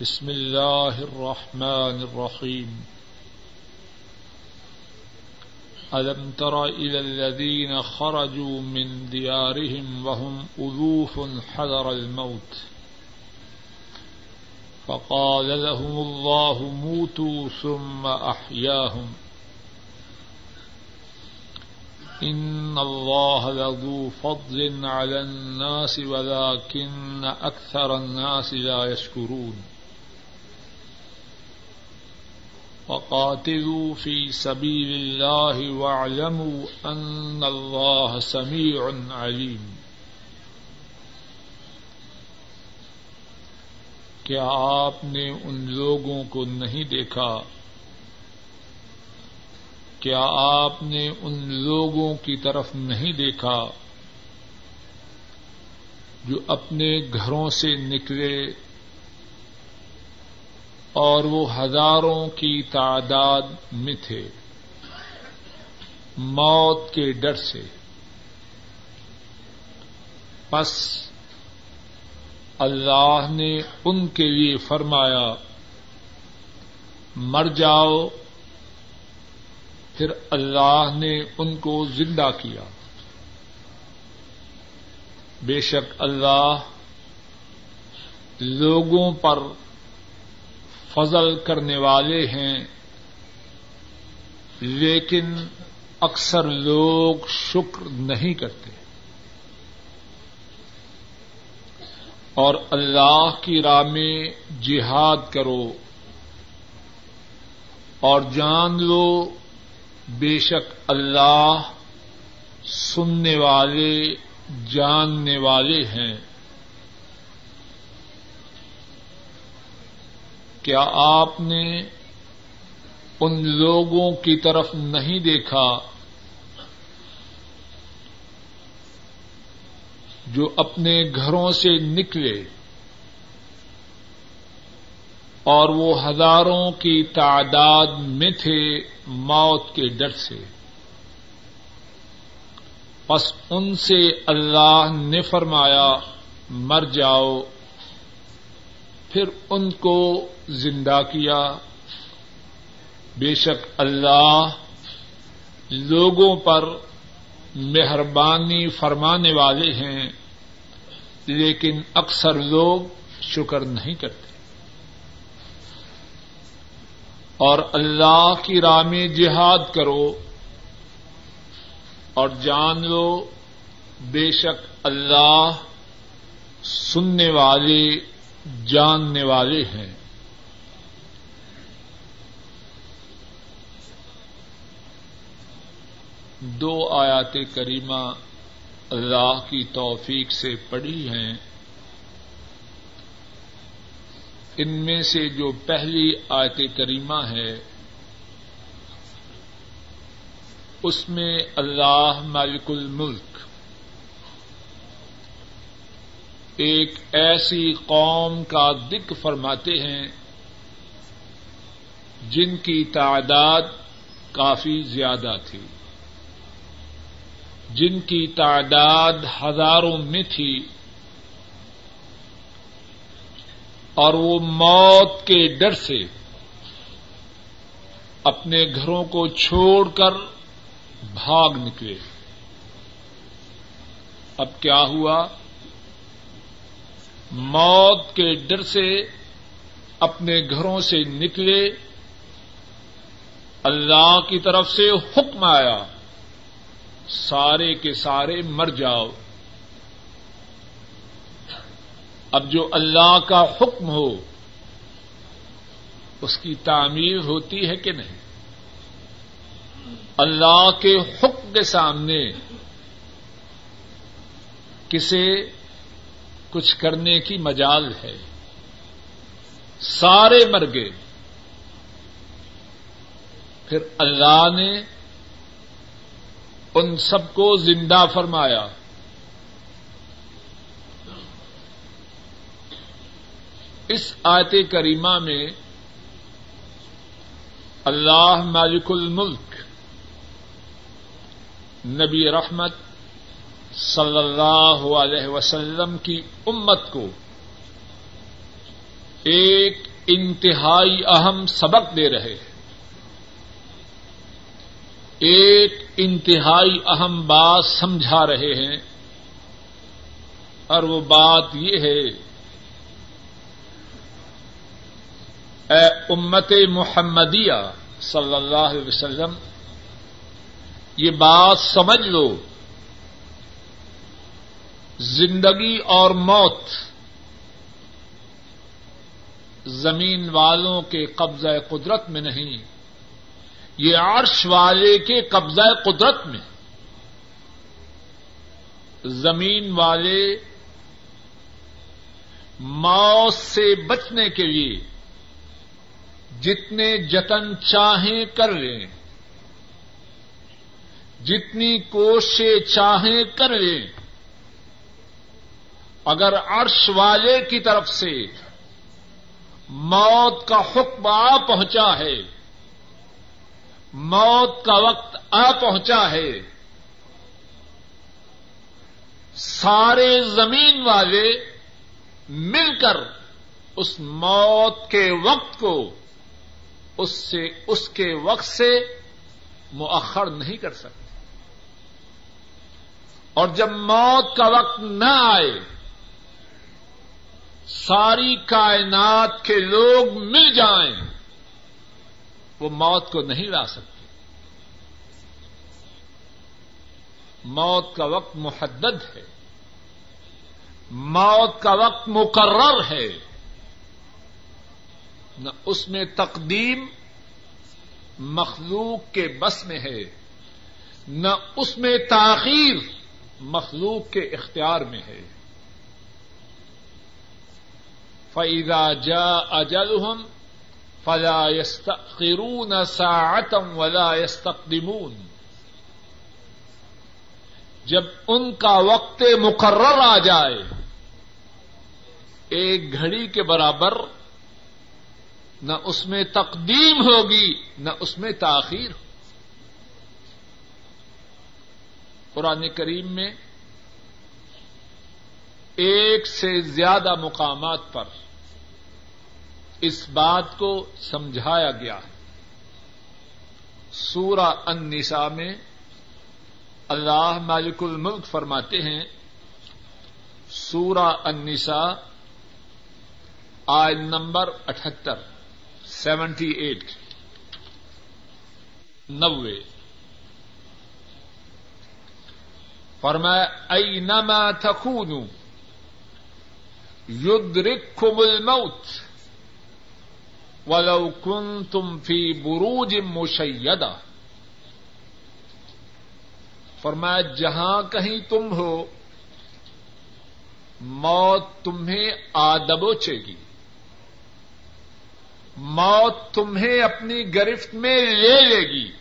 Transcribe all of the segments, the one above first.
بسم الله الرحمن الرحيم. ألم تر إلى الذين خرجوا من ديارهم وهم ألوف حذر الموت؟ فقال لهم الله موتوا ثم أحياهم. إن الله لذو فضل على الناس ولكن أكثر الناس لا يشكرون. وقاتلوا في سبيل الله واعلموا أن الله سميع عليم. کیا آپ نے ان لوگوں کو نہیں دیکھا؟ کیا آپ نے ان لوگوں کی طرف نہیں دیکھا جو اپنے گھروں سے نکلے اور وہ ہزاروں کی تعداد میں تھے۔ موت کے ڈر سے۔ پس اللہ نے ان کے لیے فرمایا، مر جاؤ۔ پھر اللہ نے ان کو زندہ کیا۔ بے شک اللہ لوگوں پر فضل کرنے والے ہیں۔ لیکن اکثر لوگ شکر نہیں کرتے۔ اور اللہ کی راہ میں جہاد کرو۔ اور جان لو، بے شک اللہ سننے والے، جاننے والے ہیں۔ کیا آپ نے ان لوگوں کی طرف نہیں دیکھا جو اپنے گھروں سے نکلے اور وہ ہزاروں کی تعداد میں تھے موت کے ڈر سے؟ بس ان سے اللہ نے فرمایا، مر جاؤ پھر ان کو زندہ کیا۔ بے شک اللہ لوگوں پر مہربانی فرمانے والے ہیں، لیکن اکثر لوگ شکر نہیں کرتے۔ اور اللہ کی راہ میں جہاد کرو اور جان لو، بے شک اللہ سننے والے جاننے والے ہیں۔ دو آیات کریمہ اللہ کی توفیق سے پڑھی ہیں۔ ان میں سے جو پہلی آیت کریمہ ہے، اس میں اللہ مالک الملک ایک ایسی قوم کا دکھ فرماتے ہیں جن کی تعداد کافی زیادہ تھی۔ جن کی تعداد ہزاروں میں تھی۔ اور وہ موت کے ڈر سے اپنے گھروں کو چھوڑ کر بھاگ نکلے۔ اب کیا ہوا؟ موت کے ڈر سے اپنے گھروں سے نکلے، اللہ کی طرف سے حکم آیا، سارے کے سارے مر جاؤ۔ اب جو اللہ کا حکم ہو، اس کی تعمیر ہوتی ہے کہ نہیں؟ اللہ کے حکم کے سامنے کسے کچھ کرنے کی مجال ہے۔ سارے مر گئے۔ پھر اللہ نے ان سب کو زندہ فرمایا۔ اس آیت کریمہ میں اللہ مالک الملک، نبی رحمت صلی اللہ علیہ وسلم کی امت کو ایک انتہائی اہم سبق دے رہے ہیں۔ ایک انتہائی اہم بات سمجھا رہے ہیں۔ اور وہ بات یہ ہے، اے امت محمدیہ صلی اللہ علیہ وسلم، یہ بات سمجھ لو۔ زندگی اور موت زمین والوں کے قبضہ قدرت میں نہیں، یہ عرش والے کے قبضہ قدرت میں۔ زمین والے موت سے بچنے کے لیے جتنے جتن چاہیں کر لیں، جتنی کوششیں چاہیں کر لیں۔ اگر عرش والے کی طرف سے موت کا حکم آ پہنچا ہے، موت کا وقت آ پہنچا ہے، سارے زمین والے مل کر اس موت کے وقت کو اس سے اس کے وقت سے مؤخر نہیں کر سکتے۔ اور جب موت کا وقت نہ آئے ساری کائنات کے لوگ مل جائیں، وہ موت کو نہیں لا سکتے۔ موت کا وقت محدد ہے۔ موت کا وقت مقرر ہے۔ نہ اس میں تقدیم مخلوق کے بس میں ہے، نہ اس میں تاخیر مخلوق کے اختیار میں ہے۔ فعدا جا اجل فلا يستخرون ساعتم ولا يستقدمون جب ان کا وقت مقرر آ جائے، ایک گھڑی کے برابر نہ اس میں تقدیم ہوگی، نہ اس میں تاخیر ہو قرآن کریم میں ایک سے زیادہ مقامات پر اس بات کو سمجھایا گیا ہے۔ سورہ النساء میں اللہ مالک الملک فرماتے ہیں، سورہ النساء آئن نمبر اٹھہتر، سیونٹی ایٹ، نوے۔ فرمایا، اینما تکونوا یدرککم الموت۔ ولو کنتم فی بروج مشیدہ۔ فرمایا، جہاں کہیں تم ہو، موت تمہیں آدبوچے گی۔ موت تمہیں اپنی گرفت میں لے لے گی۔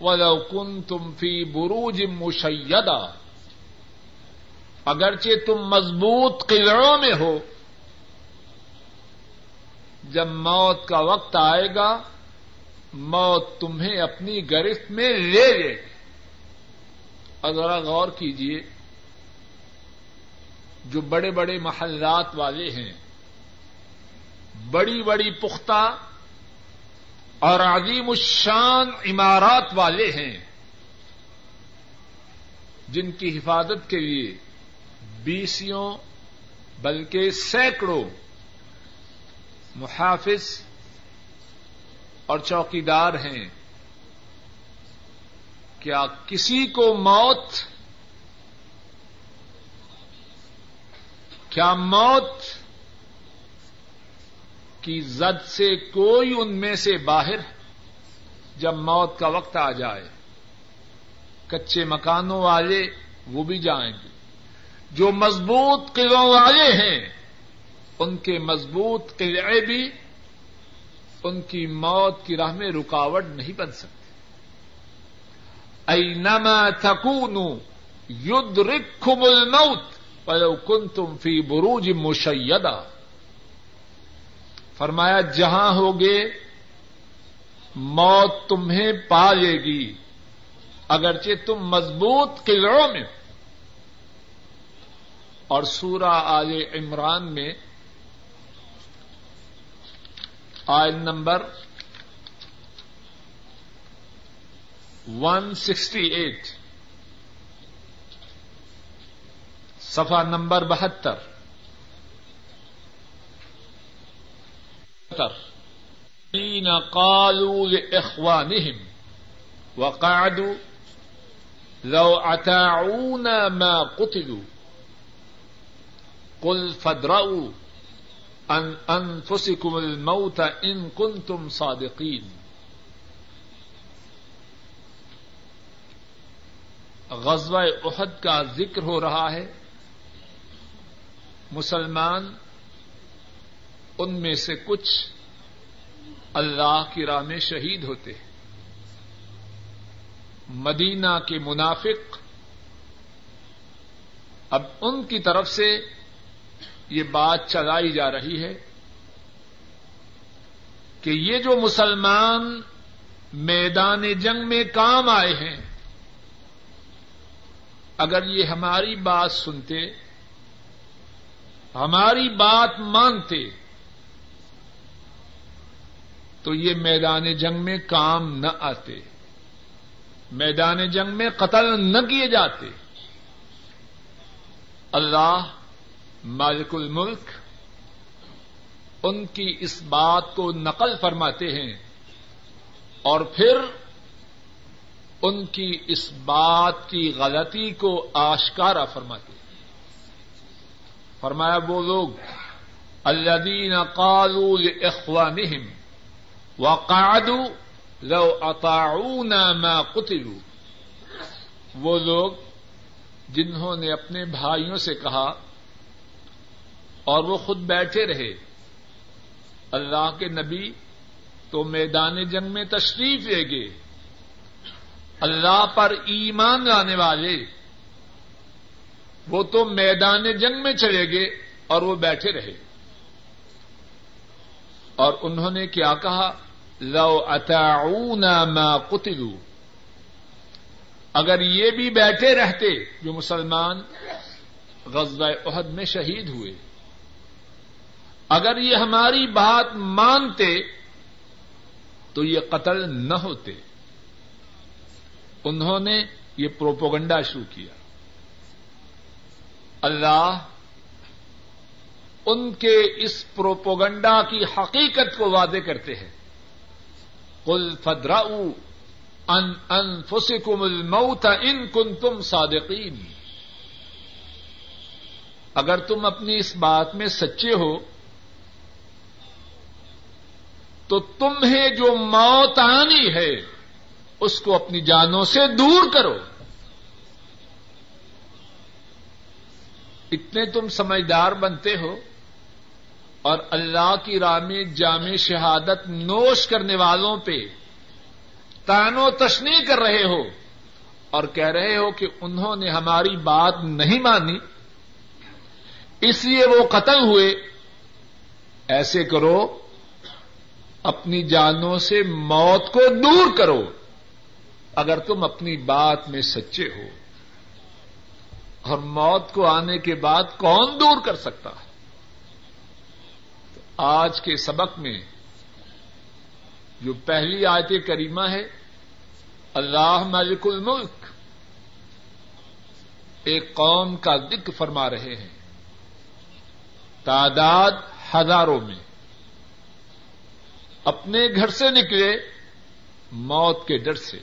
ولو کن تم فی بروج مشیدہ۔ اگرچہ تم مضبوط قلعوں میں ہو جب موت کا وقت آئے گا، موت تمہیں اپنی گرفت میں لے لے اور ذرا غور کیجیے جو بڑے بڑے محلات والے ہیں، بڑی بڑی پختہ اور عظیم الشان عمارات والے ہیں، جن کی حفاظت کے لیے بیسوں بلکہ سینکڑوں محافظ اور چوکیدار ہیں۔ کیا کسی کو موت، کیا موت کی زد سے کوئی ان میں سے باہر جب موت کا وقت آ جائے؟ کچے مکانوں والے وہ بھی جائیں گے۔ جو مضبوط قلعوں والے ہیں ان کے مضبوط قلعے بھی ان کی موت کی راہ میں رکاوٹ نہیں بن سکتی اینما تکون یدرککم الموت ولو کنتم فی بروج مشیدہ۔ فرمایا، جہاں ہوگے، موت تمہیں پا لے گی۔ اگرچہ تم مضبوط قلعوں میں اور سورہ آل عمران میں آئل نمبر ون سکسٹی ایٹ سفا نمبر بہتر۔ قالوا لإخوانهم وقعدوا لو أتاعونا ما قتلوا، قل فادرؤوا عن أنفسكم الموت إن كنتم صادقين. غزوہ احد کا ذکر ہو رہا ہے. مسلمان ان میں سے کچھ اللہ کی راہ میں شہید ہوتے ہیں. مدینہ کے منافق اب ان کی طرف سے یہ بات چلائی جا رہی ہے کہ یہ جو مسلمان میدان جنگ میں کام آئے ہیں، اگر یہ ہماری بات سنتے، ہماری بات مانتے، تو یہ میدان جنگ میں کام نہ آتے، میدان جنگ میں قتل نہ کیے جاتے۔ اللہ مالک الملک، ان کی اس بات کو نقل فرماتے ہیں اور پھر ان کی اس بات کی غلطی کو آشکارا فرماتے ہیں۔ فرمایا وہ لوگ الدین قالوا اخوانہم وقعدوا لو اطاعونا ما قتلوا۔ وہ لوگ جنہوں نے اپنے بھائیوں سے کہا اور وہ خود بیٹھے رہے۔ اللہ کے نبی تو میدان جنگ میں تشریف لے گے اللہ پر ایمان لانے والے۔ وہ تو میدان جنگ میں چلے گئے اور وہ بیٹھے رہے۔ اور انہوں نے کیا کہا؟ لو اتاؤنا ما قتلوا۔ اگر یہ بھی بیٹھے رہتے جو مسلمان غزوہ عہد میں شہید ہوئے۔ اگر یہ ہماری بات مانتے تو یہ قتل نہ ہوتے۔ انہوں نے یہ پروپوگنڈا شروع کیا۔ اللہ ان کے اس پروپوگنڈا کی حقیقت کو وعدے کرتے ہیں۔ کل فدرا ان انفسکم الموت ان کن تم صادقین۔ اگر تم اپنی اس بات میں سچے ہو تو تمہیں جو موت آنی ہے، اس کو اپنی جانوں سے دور کرو۔ اتنے تم سمجھدار بنتے ہو اور اللہ کی راہ میں جامع شہادت نوش کرنے والوں پہ تانو تشنی کر رہے ہو اور کہہ رہے ہو کہ انہوں نے ہماری بات نہیں مانی، اس لیے وہ قتل ہوئے۔ ایسے کرو اپنی جانوں سے موت کو دور کرو۔ اگر تم اپنی بات میں سچے ہو، اور موت کو آنے کے بعد کون دور کر سکتا ہے؟ آج کے سبق میں جو پہلی آیت کریمہ ہے، اللہ ملک الملک، ایک قوم کا ذکر فرما رہے ہیں۔ تعداد ہزاروں میں۔ اپنے گھر سے نکلے موت کے ڈر سے۔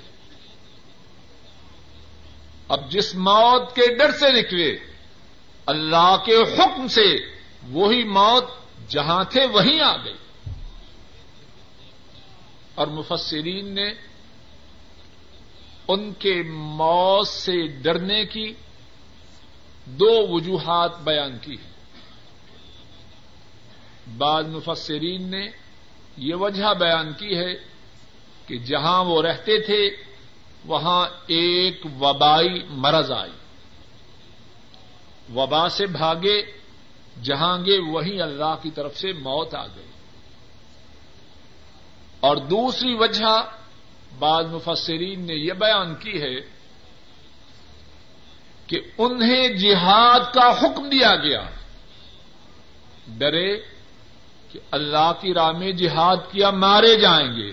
اب جس موت کے ڈر سے نکلے، اللہ کے حکم سے وہی موت جہاں تھے وہیں آ گئی۔ اور مفسرین نے ان کے موت سے ڈرنے کی دو وجوہات بیان کی ہیں۔ بعض مفسرین نے یہ وجہ بیان کی ہے کہ جہاں وہ رہتے تھے، وہاں ایک وبائی مرض آئی۔ وبا سے بھاگے جہاں گے وہیں اللہ کی طرف سے موت آ گئی۔ اور دوسری وجہ بعض مفسرین نے یہ بیان کی ہے کہ انہیں جہاد کا حکم دیا گیا۔ ڈرے کہ اللہ کی راہ میں جہاد کیا، مارے جائیں گے۔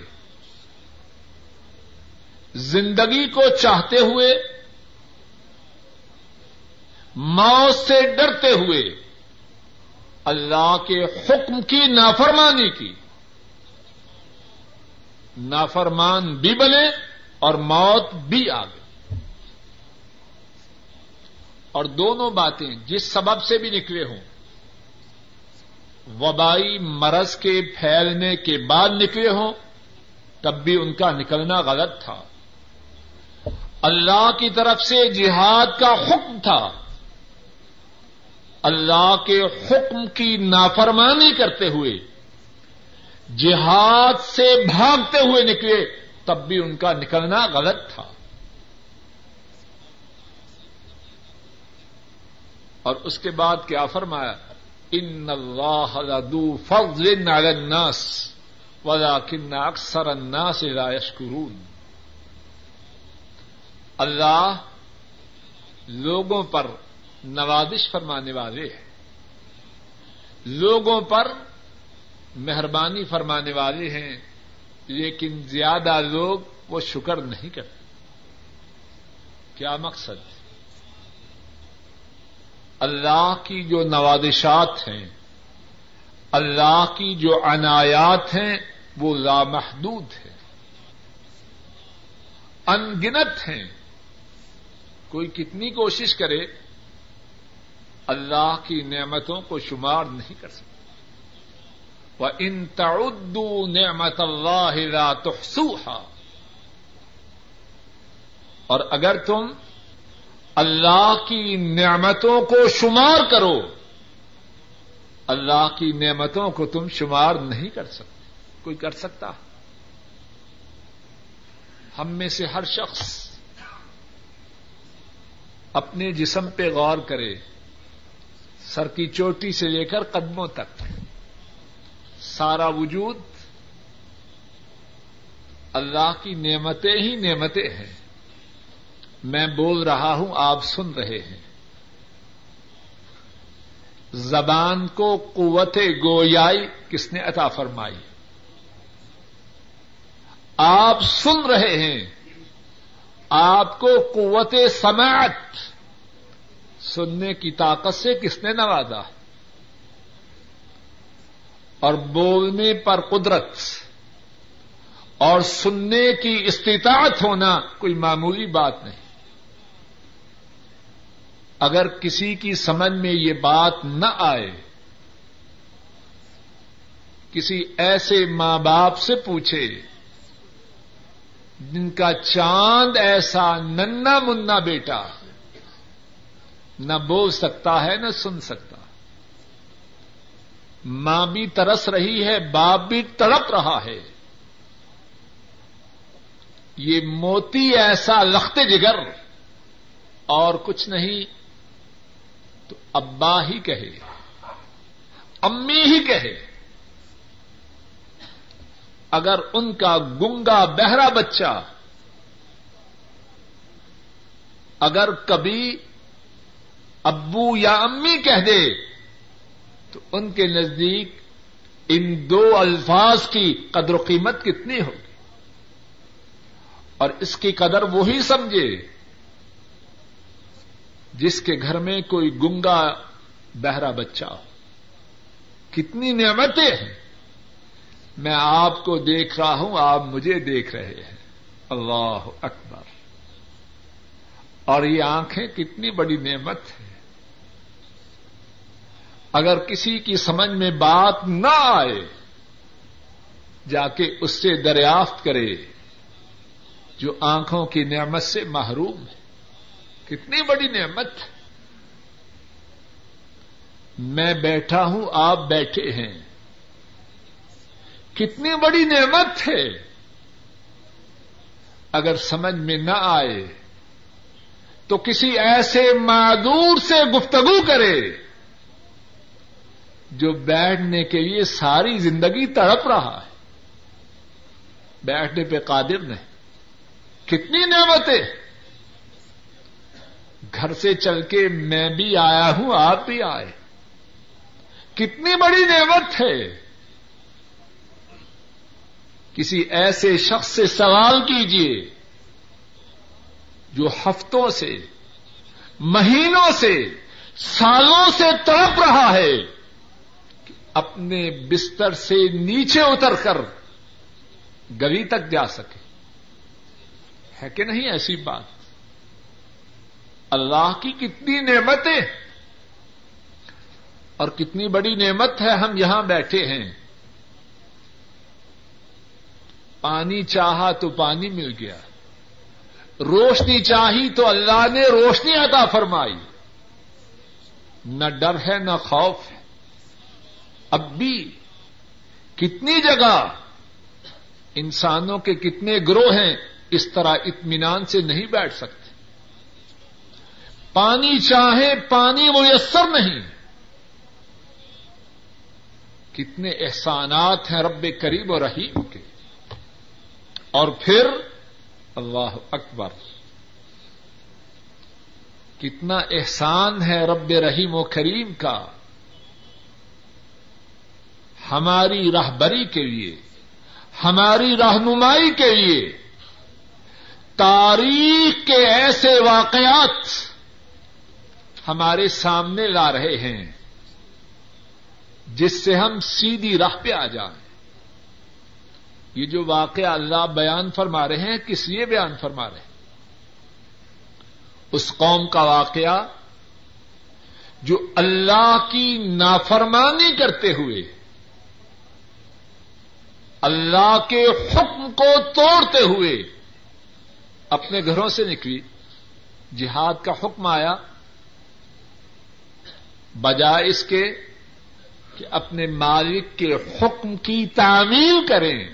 زندگی کو چاہتے ہوئے، موت سے ڈرتے ہوئے، اللہ کے حکم کی نافرمانی کی۔ نافرمان بھی بنے اور موت بھی آ گئی۔ اور دونوں باتیں جس سبب سے بھی نکلے ہوں وبائی مرض کے پھیلنے کے بعد نکلے ہوں، تب بھی ان کا نکلنا غلط تھا۔ اللہ کی طرف سے جہاد کا حکم تھا۔ اللہ کے حکم کی نافرمانی کرتے ہوئے، جہاد سے بھاگتے ہوئے نکلے، تب بھی ان کا نکلنا غلط تھا۔ اور اس کے بعد کیا فرمایا؟ ان اللہ لدو فضل على الناس ولكن اکثر الناس لا يشكرون۔ اللہ لوگوں پر نوازش فرمانے والے ہیں۔ لوگوں پر مہربانی فرمانے والے ہیں، لیکن زیادہ لوگ وہ شکر نہیں کرتے۔ کیا مقصد؟ اللہ کی جو نوازشات ہیں، اللہ کی جو عنایات ہیں، وہ لامحدود ہیں۔ انگنت ہیں۔ کوئی کتنی کوشش کرے، اللہ کی نعمتوں کو شمار نہیں کر سکتا۔ وہ ان تعدو نعمت اللہ تحسوها اور اگر تم اللہ کی نعمتوں کو شمار کرو۔ اللہ کی نعمتوں کو تم شمار نہیں کر سکتے۔ کوئی کر سکتا۔ ہم میں سے ہر شخص اپنے جسم پہ غور کرے۔ سر کی چوٹی سے لے کر قدموں تک۔ سارا وجود اللہ کی نعمتیں ہی نعمتیں ہیں۔ میں بول رہا ہوں، آپ سن رہے ہیں۔ زبان کو قوت گویائی کس نے عطا فرمائی؟ آپ سن رہے ہیں۔ آپ کو قوت سماعت، سننے کی طاقت سے کس نے نوازا؟ اور بولنے پر قدرت اور سننے کی استطاعت ہونا کوئی معمولی بات نہیں۔ اگر کسی کی سمجھ میں یہ بات نہ آئے، کسی ایسے ماں باپ سے پوچھے، جن کا چاند ایسا ننا منا بیٹا، نہ بول سکتا ہے، نہ سن سکتا۔ ماں بھی ترس رہی ہے، باپ بھی تڑپ رہا ہے۔ یہ موتی ایسا لخت جگر اور کچھ نہیں تو ابا ہی کہے، امی ہی کہے۔ اگر ان کا گنگا بہرا بچہ، اگر کبھی ابو یا امی کہہ دے، تو ان کے نزدیک ان دو الفاظ کی قدر و قیمت کتنی ہوگی۔ اور اس کی قدر وہی سمجھے۔ جس کے گھر میں کوئی گنگا بہرا بچہ ہو۔ کتنی نعمتیں ہیں۔ میں آپ کو دیکھ رہا ہوں، آپ مجھے دیکھ رہے ہیں۔ اللہ اکبر۔ اور یہ آنکھیں کتنی بڑی نعمت ہے اگر کسی کی سمجھ میں بات نہ آئے، جا کے اس سے دریافت کرے جو آنکھوں کی نعمت سے محروم ہے۔ کتنی بڑی نعمت۔ میں بیٹھا ہوں، آپ بیٹھے ہیں۔ کتنی بڑی نعمت ہے۔ اگر سمجھ میں نہ آئے تو کسی ایسے معدور سے گفتگو کرے جو بیٹھنے کے لیے ساری زندگی تڑپ رہا ہے۔ بیٹھنے پہ قادر نہیں۔ کتنی نعمتیں۔ گھر سے چل کے میں بھی آیا ہوں، آپ بھی آئے۔ کتنی بڑی نعمت ہے۔ کسی ایسے شخص سے سوال کیجیے جو ہفتوں سے، مہینوں سے، سالوں سے تڑپ رہا ہے کہ اپنے بستر سے نیچے اتر کر گلی تک جا سکے۔ ہے کہ نہیں ایسی بات؟ اللہ کی کتنی نعمتیں اور کتنی بڑی نعمت ہے ہم یہاں بیٹھے ہیں۔ پانی چاہا تو پانی مل گیا۔ روشنی چاہی تو اللہ نے روشنی عطا فرمائی۔ نہ ڈر ہے، نہ خوف ہے۔ اب بھی کتنی جگہ انسانوں کے کتنے گروہ ہیں، اس طرح اطمینان سے نہیں بیٹھ سکتے۔ پانی چاہے، پانی میسر نہیں۔ کتنے احسانات ہیں رب کریم و رحیم کے۔ اور پھر اللہ اکبر۔ کتنا احسان ہے رب رحیم و کریم کا۔ ہماری راہبری کے لیے، ہماری رہنمائی کے لیے۔ تاریخ کے ایسے واقعات ہمارے سامنے لا رہے ہیں، جس سے ہم سیدھی راہ پہ آ جائیں۔ یہ جو واقعہ اللہ بیان فرما رہے ہیں، کس لیے بیان فرما رہے ہیں؟ اس قوم کا واقعہ جو اللہ کی نافرمانی کرتے ہوئے، اللہ کے حکم کو توڑتے ہوئے اپنے گھروں سے نکلی۔ جہاد کا حکم آیا۔ بجائے اس کے کہ اپنے مالک کے حکم کی تعمیل کریں۔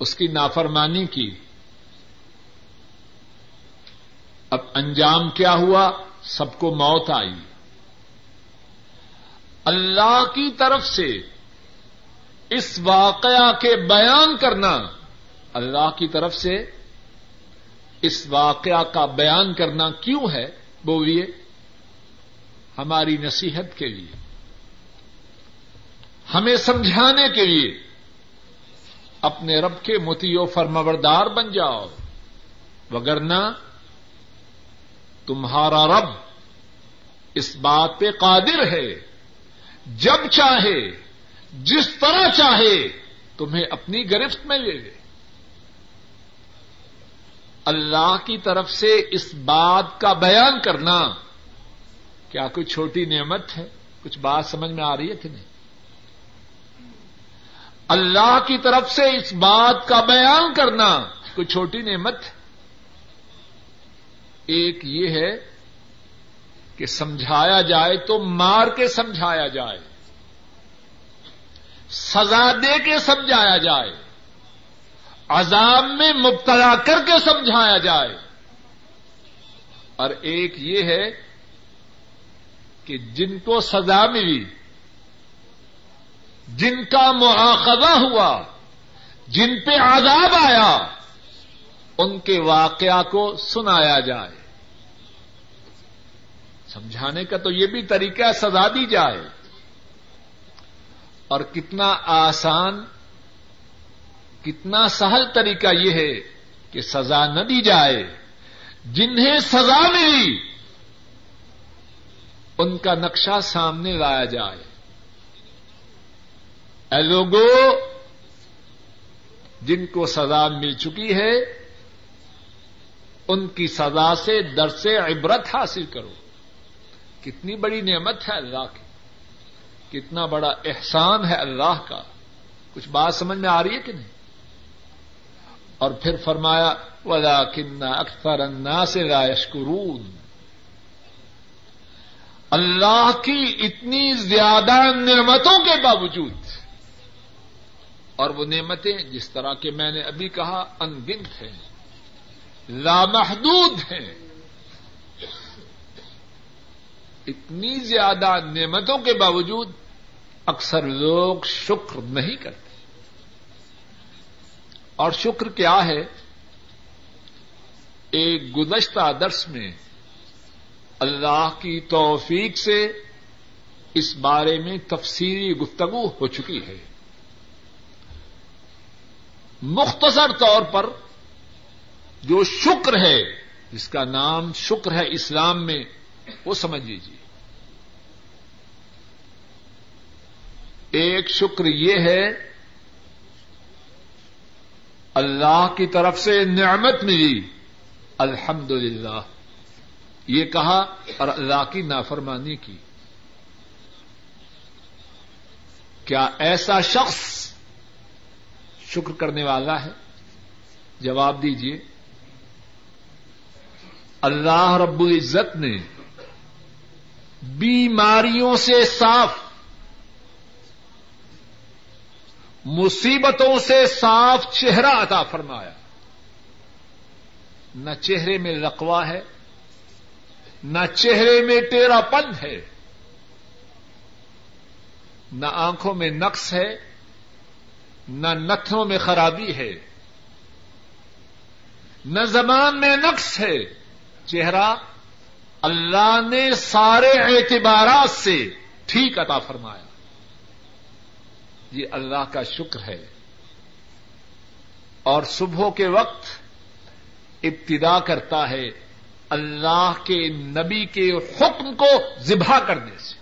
اس کی نافرمانی کی۔ اب انجام کیا ہوا؟ سب کو موت آئی۔ اللہ کی طرف سے اس واقعہ کے بیان کرنا۔ اللہ کی طرف سے اس واقعہ کا بیان کرنا کیوں ہے؟ بولیے۔ ہماری نصیحت کے لیے، ہمیں سمجھانے کے لیے اپنے رب کے متی و فرمبردار بن جاؤ وگرنہ تمہارا رب اس بات پہ قادر ہے، جب چاہے، جس طرح چاہے، تمہیں اپنی گرفت میں لے لے۔ اللہ کی طرف سے اس بات کا بیان کرنا کیا کوئی چھوٹی نعمت ہے؟ کچھ بات سمجھ میں آ رہی ہے کہ نہیں؟ اللہ کی طرف سے اس بات کا بیان کرنا کوئی چھوٹی نعمت ایک یہ ہے کہ سمجھایا جائے تو مار کے سمجھایا جائے، سزا دے کے سمجھایا جائے، عذاب میں مبتلا کر کے سمجھایا جائے۔ اور ایک یہ ہے کہ جن کو سزا ملی، جن کا مواخذہ ہوا، جن پہ عذاب آیا، ان کے واقعہ کو سنایا جائے۔ سمجھانے کا تو یہ بھی طریقہ سزا دی جائے۔ اور کتنا آسان، کتنا سہل طریقہ یہ ہے کہ سزا نہ دی جائے۔ جنہیں سزا ملی ان کا نقشہ سامنے لایا جائے۔ اے لوگوں جن کو سزا مل چکی ہے، ان کی سزا سے در سے عبرت حاصل کرو۔ کتنی بڑی نعمت ہے اللہ کی۔ کتنا بڑا احسان ہے اللہ کا۔ کچھ بات سمجھ میں آ رہی ہے کہ نہیں؟ اور پھر فرمایا ولا کن اکثر انا سے راشکرون اللہ کی اتنی زیادہ نعمتوں کے باوجود۔ اور وہ نعمتیں جس طرح کے میں نے ابھی کہا انگنت ہیں، لامحدود ہیں۔ اتنی زیادہ نعمتوں کے باوجود اکثر لوگ شکر نہیں کرتے۔ اور شکر کیا ہے؟ ایک گزشتہ درس میں اللہ کی توفیق سے اس بارے میں تفصیلی گفتگو ہو چکی ہے۔ مختصر طور پر جو شکر ہے، جس کا نام شکر ہے اسلام میں، وہ سمجھ لیجیے ایک شکر یہ ہے، اللہ کی طرف سے نعمت ملی۔ الحمد للہ یہ کہا اور اللہ کی نافرمانی کی۔ کیا ایسا شخص شکر کرنے والا ہے؟ جواب دیجیے اللہ رب العزت نے بیماریوں سے صاف، مصیبتوں سے صاف چہرہ عطا فرمایا۔ نہ چہرے میں لقوا ہے نہ چہرے میں ٹیرا پن ہے، نہ آنکھوں میں نقص ہے، نہ نتھوں میں خرابی ہے۔ نہ زبان میں نقص ہے۔ چہرہ اللہ نے سارے اعتبارات سے ٹھیک عطا فرمایا۔ یہ اللہ کا شکر ہے۔ اور صبح کے وقت ابتدا کرتا ہے۔ اللہ کے نبی کے حکم کو ذبح کرنے سے۔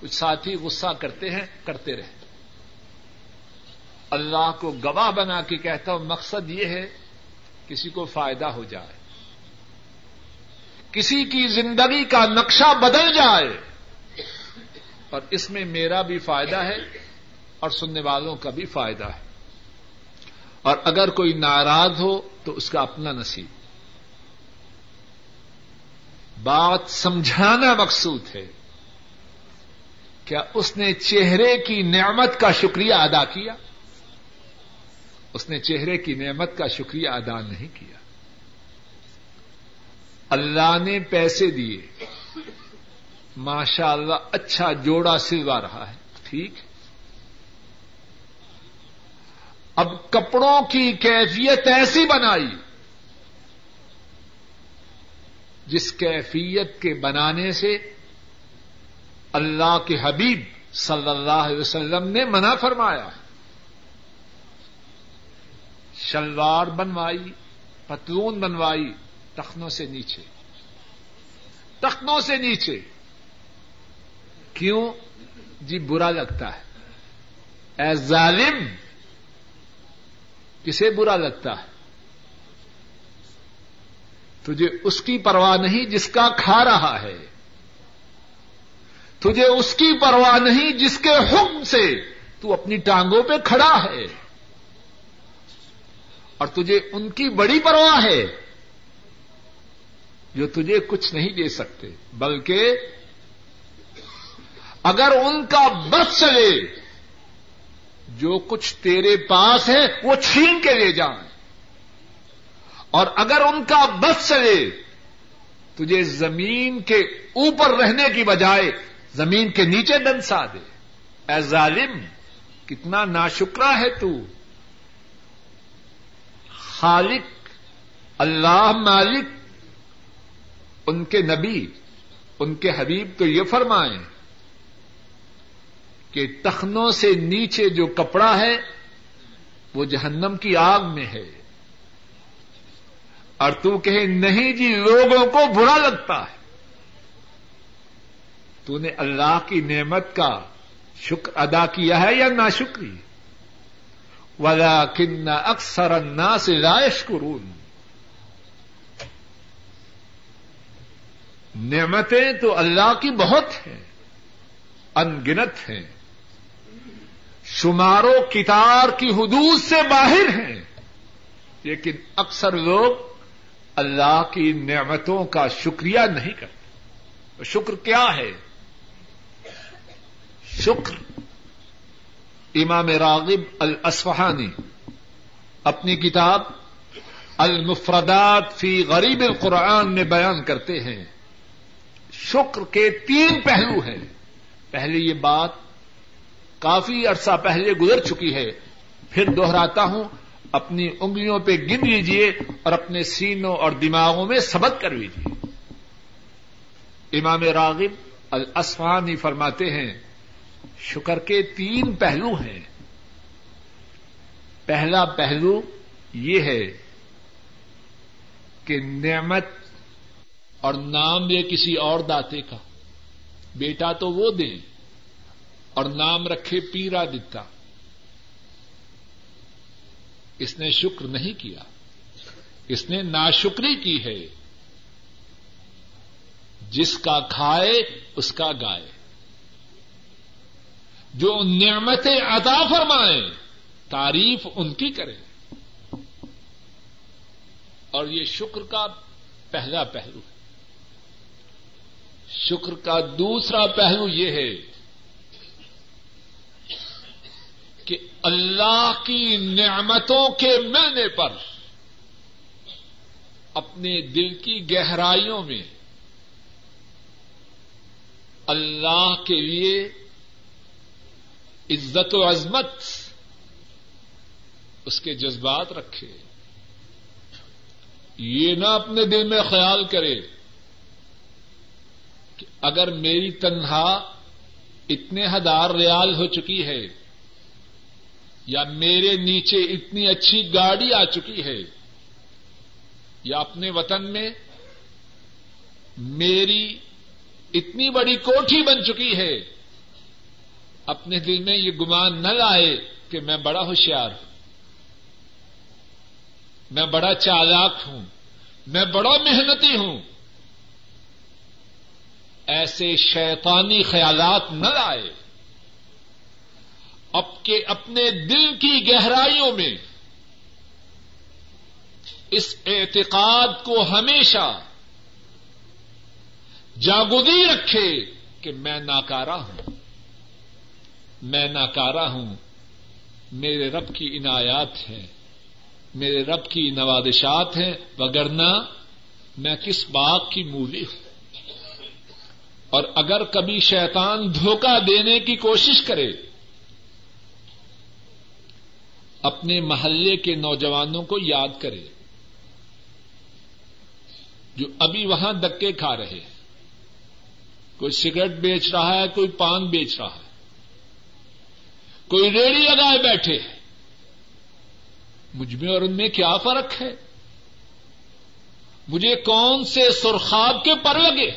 کچھ ساتھی غصہ کرتے ہیں، کرتے رہے۔ اللہ کو گواہ بنا کے کہتا ہوں، مقصد یہ ہے، کسی کو فائدہ ہو جائے۔ کسی کی زندگی کا نقشہ بدل جائے۔ اور اس میں میرا بھی فائدہ ہے اور سننے والوں کا بھی فائدہ ہے۔ اور اگر کوئی ناراض ہو تو اس کا اپنا نصیب۔ بات سمجھانا مقصود ہے کیا اس نے چہرے کی نعمت کا شکریہ ادا کیا؟ اس نے چہرے کی نعمت کا شکریہ ادا نہیں کیا۔ اللہ نے پیسے دیے۔ ماشاء اللہ اچھا جوڑا سلوا رہا ہے۔ ٹھیک۔ اب کپڑوں کی کیفیت ایسی بنائی۔ جس کیفیت کے بنانے سے اللہ کے حبیب صلی اللہ علیہ وسلم نے منع فرمایا شلوار بنوائی، پتلون بنوائی ٹخنوں سے نیچے۔ ٹخنوں سے نیچے۔ کیوں؟ جی برا لگتا ہے۔ اے ظالم، کسے برا لگتا ہے؟ تجھے اس کی پرواہ نہیں جس کا کھا رہا ہے۔ تجھے اس کی پرواہ نہیں جس کے حکم سے تو اپنی ٹانگوں پہ کھڑا ہے۔ اور تجھے ان کی بڑی پرواہ ہے جو تجھے کچھ نہیں دے سکتے، بلکہ اگر ان کا بس چلے، جو کچھ تیرے پاس ہے وہ چھین کے لے جائیں اور اگر ان کا بس چلے، تجھے زمین کے اوپر رہنے کی بجائے زمین کے نیچے دنسا دے۔ اے ظالم، کتنا ناشکرا ہے تو۔ خالق، اللہ مالک، ان کے نبی، ان کے حبیب تو یہ فرمائیں کہ تخنوں سے نیچے جو کپڑا ہے، وہ جہنم کی آگ میں ہے۔ اور تو کہے نہیں جی لوگوں کو برا لگتا ہے۔ تو نے اللہ کی نعمت کا شکر ادا کیا ہے یا نہ شکری ولا کن اکثر انا سے رائش کرون نعمتیں تو اللہ کی بہت ہیں، انگنت ہیں۔ شمارو کتار کی حدود سے باہر ہیں، لیکن اکثر لوگ اللہ کی نعمتوں کا شکریہ نہیں کرتے شکر کیا ہے؟ شکر۔ امام راغب الاسفہانی اپنی کتاب المفردات فی غریب القرآن میں بیان کرتے ہیں۔ شکر کے تین پہلو ہیں۔ پہلے یہ بات کافی عرصہ پہلے گزر چکی ہے، پھر دوہراتا ہوں۔ اپنی انگلیوں پہ گن لیجیے اور اپنے سینوں اور دماغوں میں سبق کر لیجیے امام راغب الاسفانی فرماتے ہیں، شکر کے تین پہلو ہیں۔ پہلا پہلو یہ ہے کہ نعمت اور نام دے کسی اور داتے کا، بیٹا تو وہ دیں اور نام رکھے پیرا دتا۔ اس نے شکر نہیں کیا، اس نے ناشکری کی ہے۔ جس کا کھائے، اس کا گائے۔ جو نعمتیں عطا فرمائیں تعریف ان کی کرے۔ اور یہ شکر کا پہلا پہلو ہے۔ شکر کا دوسرا پہلو یہ ہے کہ اللہ کی نعمتوں کے ملنے پر اپنے دل کی گہرائیوں میں اللہ کے لیے عزت و عظمت اس کے جذبات رکھے۔ یہ نہ اپنے دل میں خیال کرے کہ اگر میری تنہا اتنے ہزار ریال ہو چکی ہے یا میرے نیچے اتنی اچھی گاڑی آ چکی ہے یا اپنے وطن میں میری اتنی بڑی کوٹھی بن چکی ہے، اپنے دل میں یہ گمان نہ لائے کہ میں بڑا ہوشیار ہوں، میں بڑا چالاک ہوں، میں بڑا محنتی ہوں۔ ایسے شیطانی خیالات نہ لائے۔ اب کے اپنے دل کی گہرائیوں میں اس اعتقاد کو ہمیشہ جاگودی رکھے کہ میں ناکارا ہوں۔ میں ناکارا ہوں۔ میرے رب کی عنایات ہیں۔ میرے رب کی نوادشات ہیں۔ وگرنہ میں کس بات کی مولی ہوں۔ اور اگر کبھی شیطان دھوکہ دینے کی کوشش کرے اپنے محلے کے نوجوانوں کو یاد کرے جو ابھی وہاں دکے کھا رہے ہیں۔ کوئی سگریٹ بیچ رہا ہے، کوئی پان بیچ رہا ہے۔ کوئی ریڑی لگائے بیٹھے مجھ میں اور ان میں کیا فرق ہے؟ مجھے کون سے سرخاب کے پر لگے؟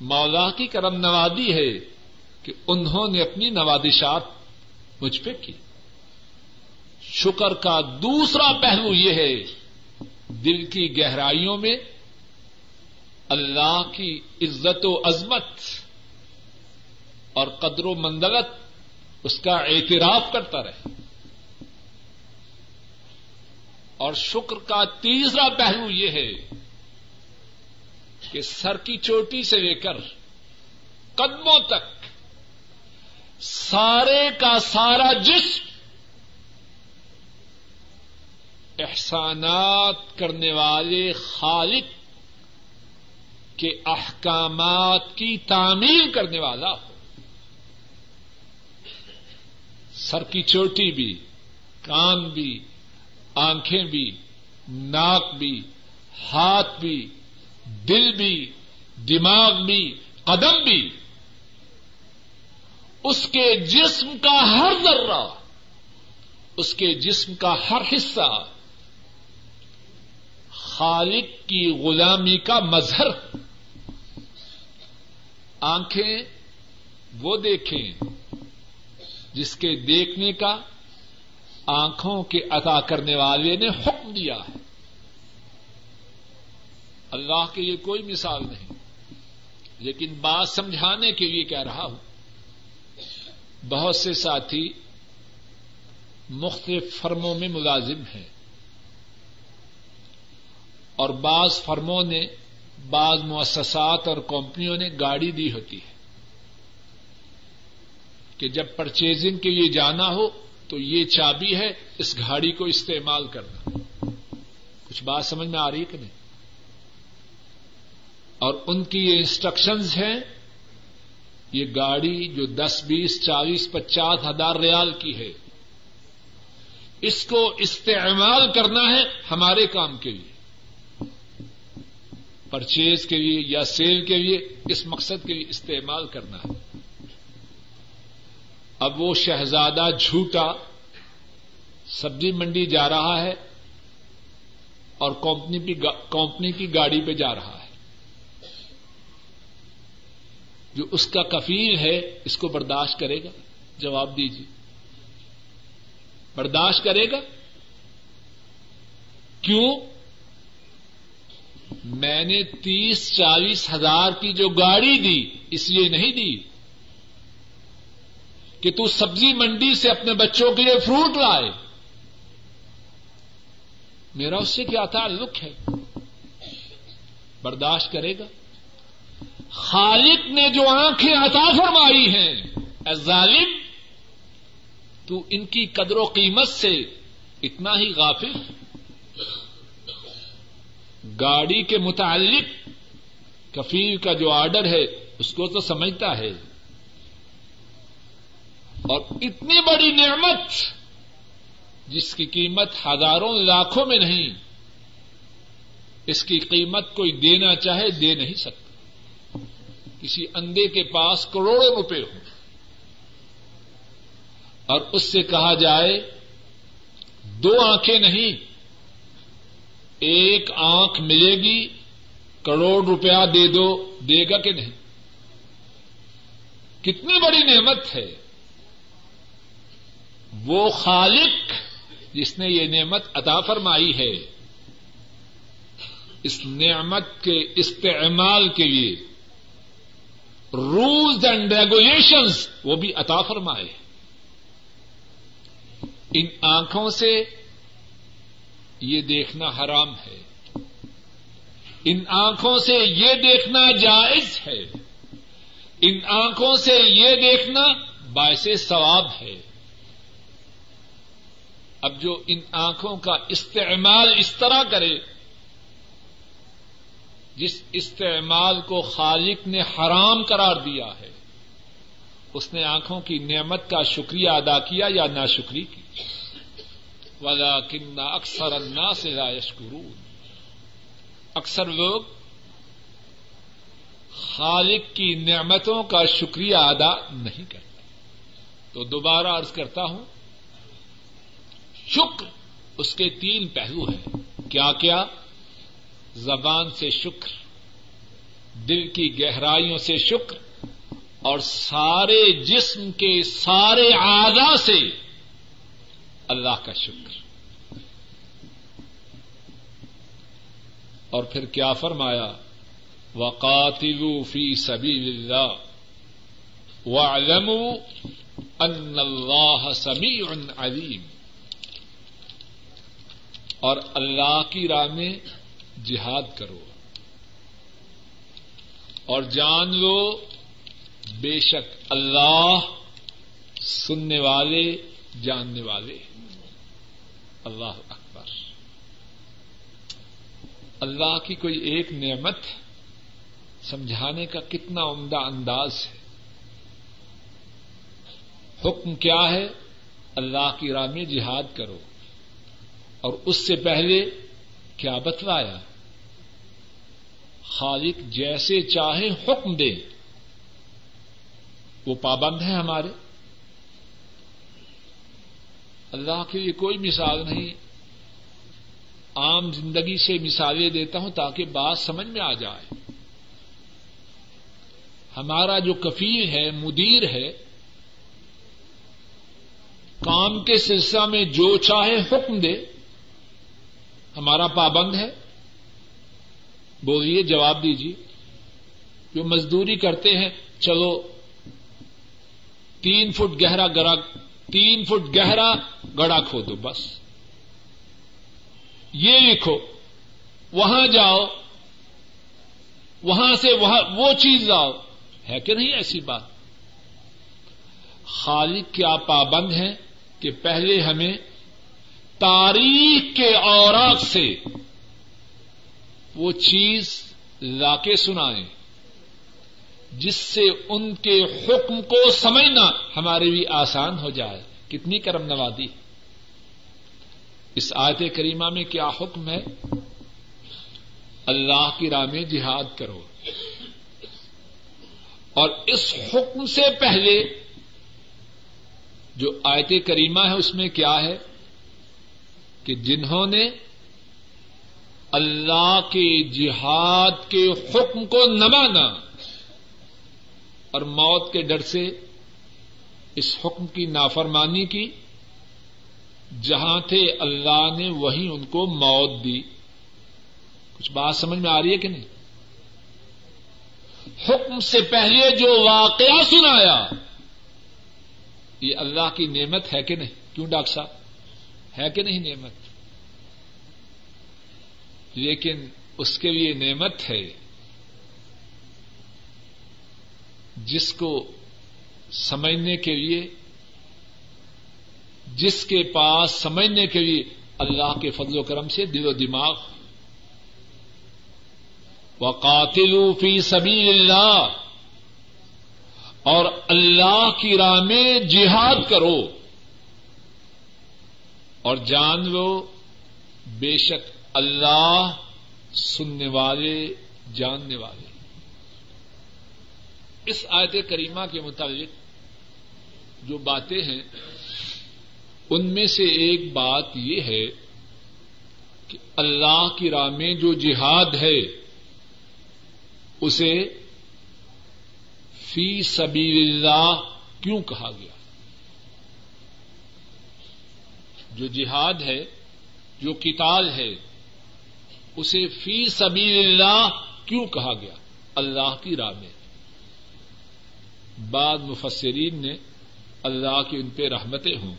مولا کی کرم نوازی ہے کہ انہوں نے اپنی نوادشات مجھ پہ کی۔ شکر کا دوسرا پہلو یہ ہے، دل کی گہرائیوں میں اللہ کی عزت و عظمت اور قدر و مندلت اس کا اعتراف کرتا رہے۔ اور شکر کا تیسرا پہلو یہ ہے کہ سر کی چوٹی سے لے کر قدموں تک سارے کا سارا جسم احسانات کرنے والے خالق کے احکامات کی تعمیر کرنے والا ہو۔ سر کی چوٹی بھی، کان بھی، آنکھیں بھی، ناک بھی، ہاتھ بھی، دل بھی، دماغ بھی، قدم بھی۔ اس کے جسم کا ہر ذرہ، اس کے جسم کا ہر حصہ خالق کی غلامی کا مظہر۔ آنکھیں وہ دیکھیں جس کے دیکھنے کا آنکھوں کے عطا کرنے والے نے حکم دیا ہے۔ اللہ کے لیے کوئی مثال نہیں، لیکن بات سمجھانے کے لیے کہہ رہا ہوں۔ بہت سے ساتھی مختلف فرموں میں ملازم ہیں۔ اور بعض فرموں نے، بعض مؤسسات اور کمپنیوں نے گاڑی دی ہوتی ہے۔ کہ جب پرچیزنگ کے لیے جانا ہو تو یہ چابی ہے، اس گاڑی کو استعمال کرنا۔ کچھ بات سمجھ میں آ رہی ہے کہ نہیں؟ اور ان کی یہ انسٹرکشنز ہیں، یہ گاڑی جو دس، بیس، چالیس، پچاس ہزار ریال کی ہے، اس کو استعمال کرنا ہے ہمارے کام کے لیے۔ پرچیز کے لیے یا سیل کے لیے اس مقصد کے لیے استعمال کرنا ہے۔ اب وہ شہزادہ جھوٹا سبزی منڈی جا رہا ہے اور کمپنی کی گاڑی پہ جا رہا ہے۔ جو اس کا کفیل ہے، اس کو برداشت کرے گا؟ جواب دیجیے۔ برداشت کرے گا؟ کیوں؟ میں نے تیس چالیس ہزار کی جو گاڑی دی، اس لیے نہیں دی۔ کہ تو سبزی منڈی سے اپنے بچوں کے لیے فروٹ لائے۔ میرا اس سے کیا تعلق ہے؟ برداشت کرے گا۔ خالق نے جو آنکھیں عطا فرمائی ہیں، اے ظالم، تو ان کی قدر و قیمت سے اتنا ہی غافل۔ گاڑی کے متعلق کفیل کا جو آرڈر ہے، اس کو تو سمجھتا ہے۔ اور اتنی بڑی نعمت جس کی قیمت ہزاروں لاکھوں میں نہیں، اس کی قیمت کوئی دینا چاہے، دے نہیں سکتا۔ کسی اندھے کے پاس کروڑوں روپے ہوں۔ اور اس سے کہا جائے، دو آنکھیں نہیں ایک آنکھ ملے گی، کروڑ روپیہ دے دو، دے گا کہ نہیں؟ کتنی بڑی نعمت ہے۔ وہ خالق جس نے یہ نعمت عطا فرمائی ہے، اس نعمت کے استعمال کے لیے رولز اینڈ ریگولیشنز وہ بھی عطا فرمائے۔ ان آنکھوں سے یہ دیکھنا حرام ہے۔ ان آنکھوں سے یہ دیکھنا جائز ہے۔ ان آنکھوں سے یہ دیکھنا باعث ثواب ہے۔ اب جو ان آنکھوں کا استعمال اس طرح کرے، جس استعمال کو خالق نے حرام قرار دیا ہے، اس نے آنکھوں کی نعمت کا شکریہ ادا کیا یا ناشکری کی؟ ولا کن اکثر انا سے یشکرون۔ اکثر لوگ خالق کی نعمتوں کا شکریہ ادا نہیں کرتے۔ تو دوبارہ ارض کرتا ہوں، شکر اس کے تین پہلو ہیں۔ کیا کیا؟ زبان سے شکر، دل کی گہرائیوں سے شکر، اور سارے جسم کے سارے آگا سے اللہ کا شکر۔ اور پھر کیا فرمایا؟ وقاتل فی سبیل اللہ وعلموا ان اللہ سمیع علیم اور اللہ کی راہ میں جہاد کرو۔ اور جان لو، بے شک اللہ سننے والے جاننے والے اللہ اکبر۔ اللہ کی کوئی ایک نعمت سمجھانے کا کتنا عمدہ انداز ہے۔ حکم کیا ہے؟ اللہ کی راہ میں جہاد کرو۔ اور اس سے پہلے کیا بتلایا؟ خالق جیسے چاہے حکم دے وہ پابند ہے ہمارے۔ اللہ کے لیے کوئی مثال نہیں۔ عام زندگی سے مثالیں دیتا ہوں تاکہ بات سمجھ میں آ جائے۔ ہمارا جو کفیل ہے، مدیر ہے، کام کے سلسلہ میں جو چاہے حکم دے۔ ہمارا پابند ہے۔ بولیے، جواب دیجیے۔ جو مزدوری کرتے ہیں، چلو، تین فٹ گہرا گرا تین فٹ گہرا گڑا کھو دو بس۔ یہ لکھو، وہاں جاؤ، وہاں سے وہ چیز لاؤ۔ ہے کہ نہیں ایسی بات؟ خالق کیا پابند ہے کہ پہلے ہمیں تاریخ کے اوراق سے وہ چیز لا کے سنائیں۔ جس سے ان کے حکم کو سمجھنا ہمارے بھی آسان ہو جائے۔ کتنی کرم نوازی اس آیت کریمہ میں کیا حکم ہے؟ اللہ کی راہ میں جہاد کرو۔ اور اس حکم سے پہلے جو آیت کریمہ ہے، اس میں کیا ہے؟ کہ جنہوں نے اللہ کے جہاد کے حکم کو نہ مانا اور موت کے ڈر سے اس حکم کی نافرمانی کی، جہاں تھے اللہ نے وہیں ان کو موت دی۔ کچھ بات سمجھ میں آ رہی ہے کہ نہیں؟ حکم سے پہلے جو واقعہ سنایا، یہ اللہ کی نعمت ہے کہ نہیں؟ کیوں ڈاکٹر صاحب؟ ہے کہ نہیں نعمت؟ لیکن اس کے لیے نعمت ہے۔ جس کو سمجھنے کے لیے، جس کے پاس سمجھنے کے لیے اللہ کے فضل و کرم سے دل و دماغ۔ و قاتل فی سبھی اللہ اور اللہ کی راہ میں جہاد کرو۔ اور جان لو، بے شک اللہ سننے والے، جاننے والے۔ اس آیت کریمہ کے متعلق جو باتیں ہیں، ان میں سے ایک بات یہ ہے کہ اللہ کی راہ میں جو جہاد ہے، اسے فی سبیل اللہ کیوں کہا گیا؟ جو جہاد ہے، جو کتاب ہے، اسے فی سبیل اللہ کیوں کہا گیا؟ اللہ کی راہ میں۔ بعد مفسرین نے اللہ کی ان پہ رحمتیں ہوں۔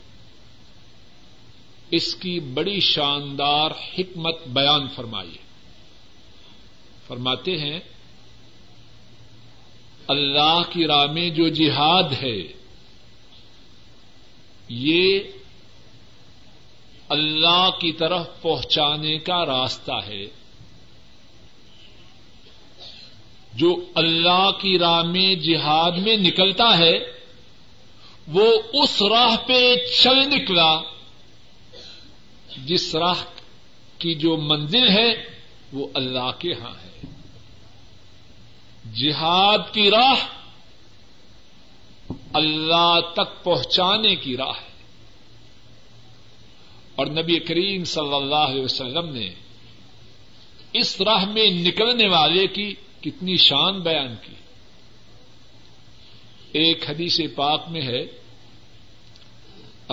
اس کی بڑی شاندار حکمت بیان فرمائی فرماتے ہیں، اللہ کی راہ میں جو جہاد ہے، یہ اللہ کی طرف پہنچانے کا راستہ ہے۔ جو اللہ کی راہ میں جہاد میں نکلتا ہے، وہ اس راہ پہ چل نکلا، جس راہ کی جو منزل ہے، وہ اللہ کے ہاں ہے۔ جہاد کی راہ اللہ تک پہنچانے کی راہ ہے۔ اور نبی کریم صلی اللہ علیہ وسلم نے اس راہ میں نکلنے والے کی کتنی شان بیان کی۔ ایک حدیث پاک میں ہے،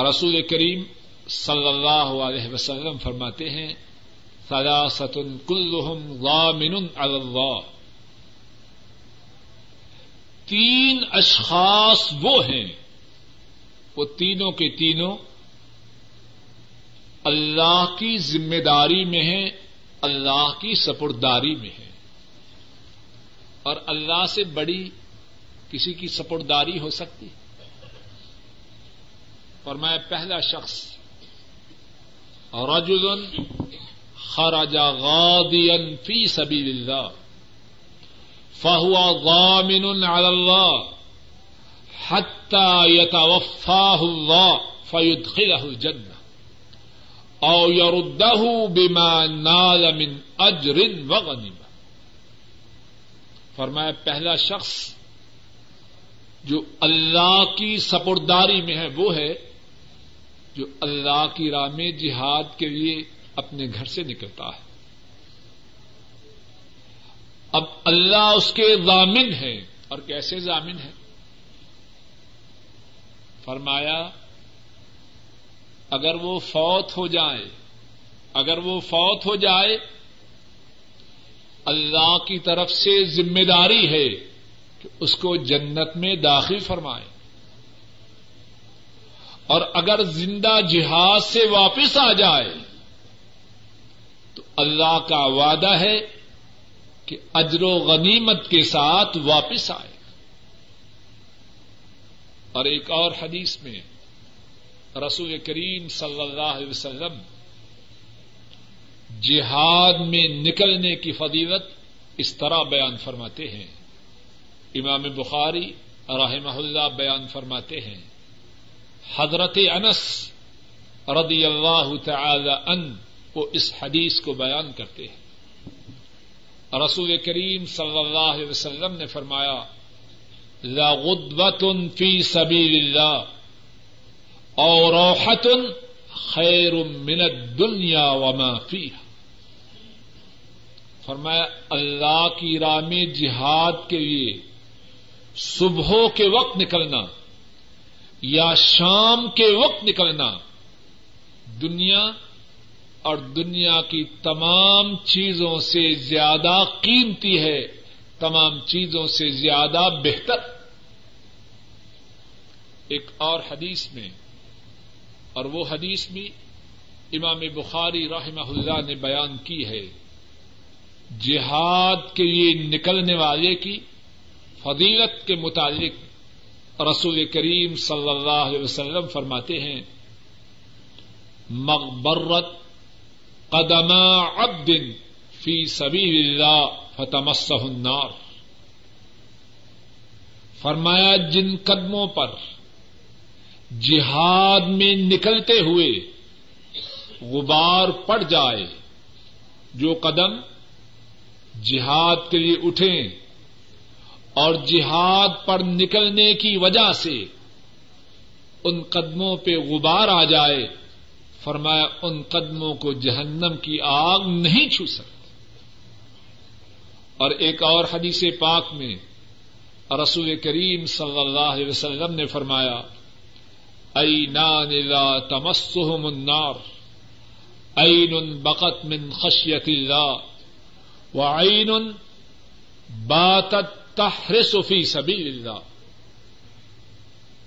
رسول کریم صلی اللہ علیہ وسلم فرماتے ہیں سلاست کلحم غامن اللہ تین اشخاص وہ ہیں، وہ تینوں کے تینوں اللہ کی ذمہ داری میں ہیں، اللہ کی سپرداری میں ہیں۔ اور اللہ سے بڑی کسی کی سپرداری ہو سکتی اور میں پہلا شخص رجل خرج غاديا في سبيل الله فهو ضامن على الله حتى يتوفاه الله فيدخله الجنة أو يرده بما نال من أجر وغنمة فرمایا، پہلا شخص جو اللہ کی سپرداری میں ہے، وہ ہے جو اللہ کی راہ میں جہاد کے لیے اپنے گھر سے نکلتا ہے۔ اب اللہ اس کے ضامن ہے اور کیسے ضامن ہے فرمایا، اگر وہ فوت ہو جائے، اگر وہ فوت ہو جائے اللہ کی طرف سے ذمہ داری ہے کہ اس کو جنت میں داخل فرمائے۔ اور اگر زندہ جہاز سے واپس آ جائے، تو اللہ کا وعدہ ہے کہ اجر و غنیمت کے ساتھ واپس آئے۔ اور ایک اور حدیث میں رسول کریم صلی اللہ علیہ وسلم جہاد میں نکلنے کی فضیلت اس طرح بیان فرماتے ہیں۔ امام بخاری رحمہ اللہ بیان فرماتے ہیں۔ حضرت انس رضی اللہ تعالی ان وہ اس حدیث کو بیان کرتے ہیں۔ رسول کریم صلی اللہ علیہ وسلم نے فرمایا، لا فی سبیل اللہ اور روحت خیر من الدنیا وما فیہا۔ فرمایا، اللہ کی راہ میں جہاد کے لیے صبحوں کے وقت نکلنا، یا شام کے وقت نکلنا دنیا اور دنیا کی تمام چیزوں سے زیادہ قیمتی ہے، تمام چیزوں سے زیادہ بہتر۔ ایک اور حدیث میں، اور وہ حدیث بھی امام بخاری رحمہ اللہ نے بیان کی ہے۔ جہاد کے لیے نکلنے والے کی فضیلت کے متعلق رسول کریم صلی اللہ علیہ وسلم فرماتے ہیں، مغبرت قدم عبد فی سبیل اللہ فتمسہ النار۔ فرمایا، جن قدموں پر جہاد میں نکلتے ہوئے غبار پڑ جائے، جو قدم جہاد کے لیے اٹھیں اور جہاد پر نکلنے کی وجہ سے ان قدموں پہ غبار آ جائے۔ فرمایا، ان قدموں کو جہنم کی آگ نہیں چھو سکتی۔ اور ایک اور حدیث پاک میں رسول کریم صلی اللہ علیہ وسلم نے فرمایا نان لا تمسهم النار، عین بقت من خشیت اللہ۔ وعین باتت تحرس فی سبیل اللہ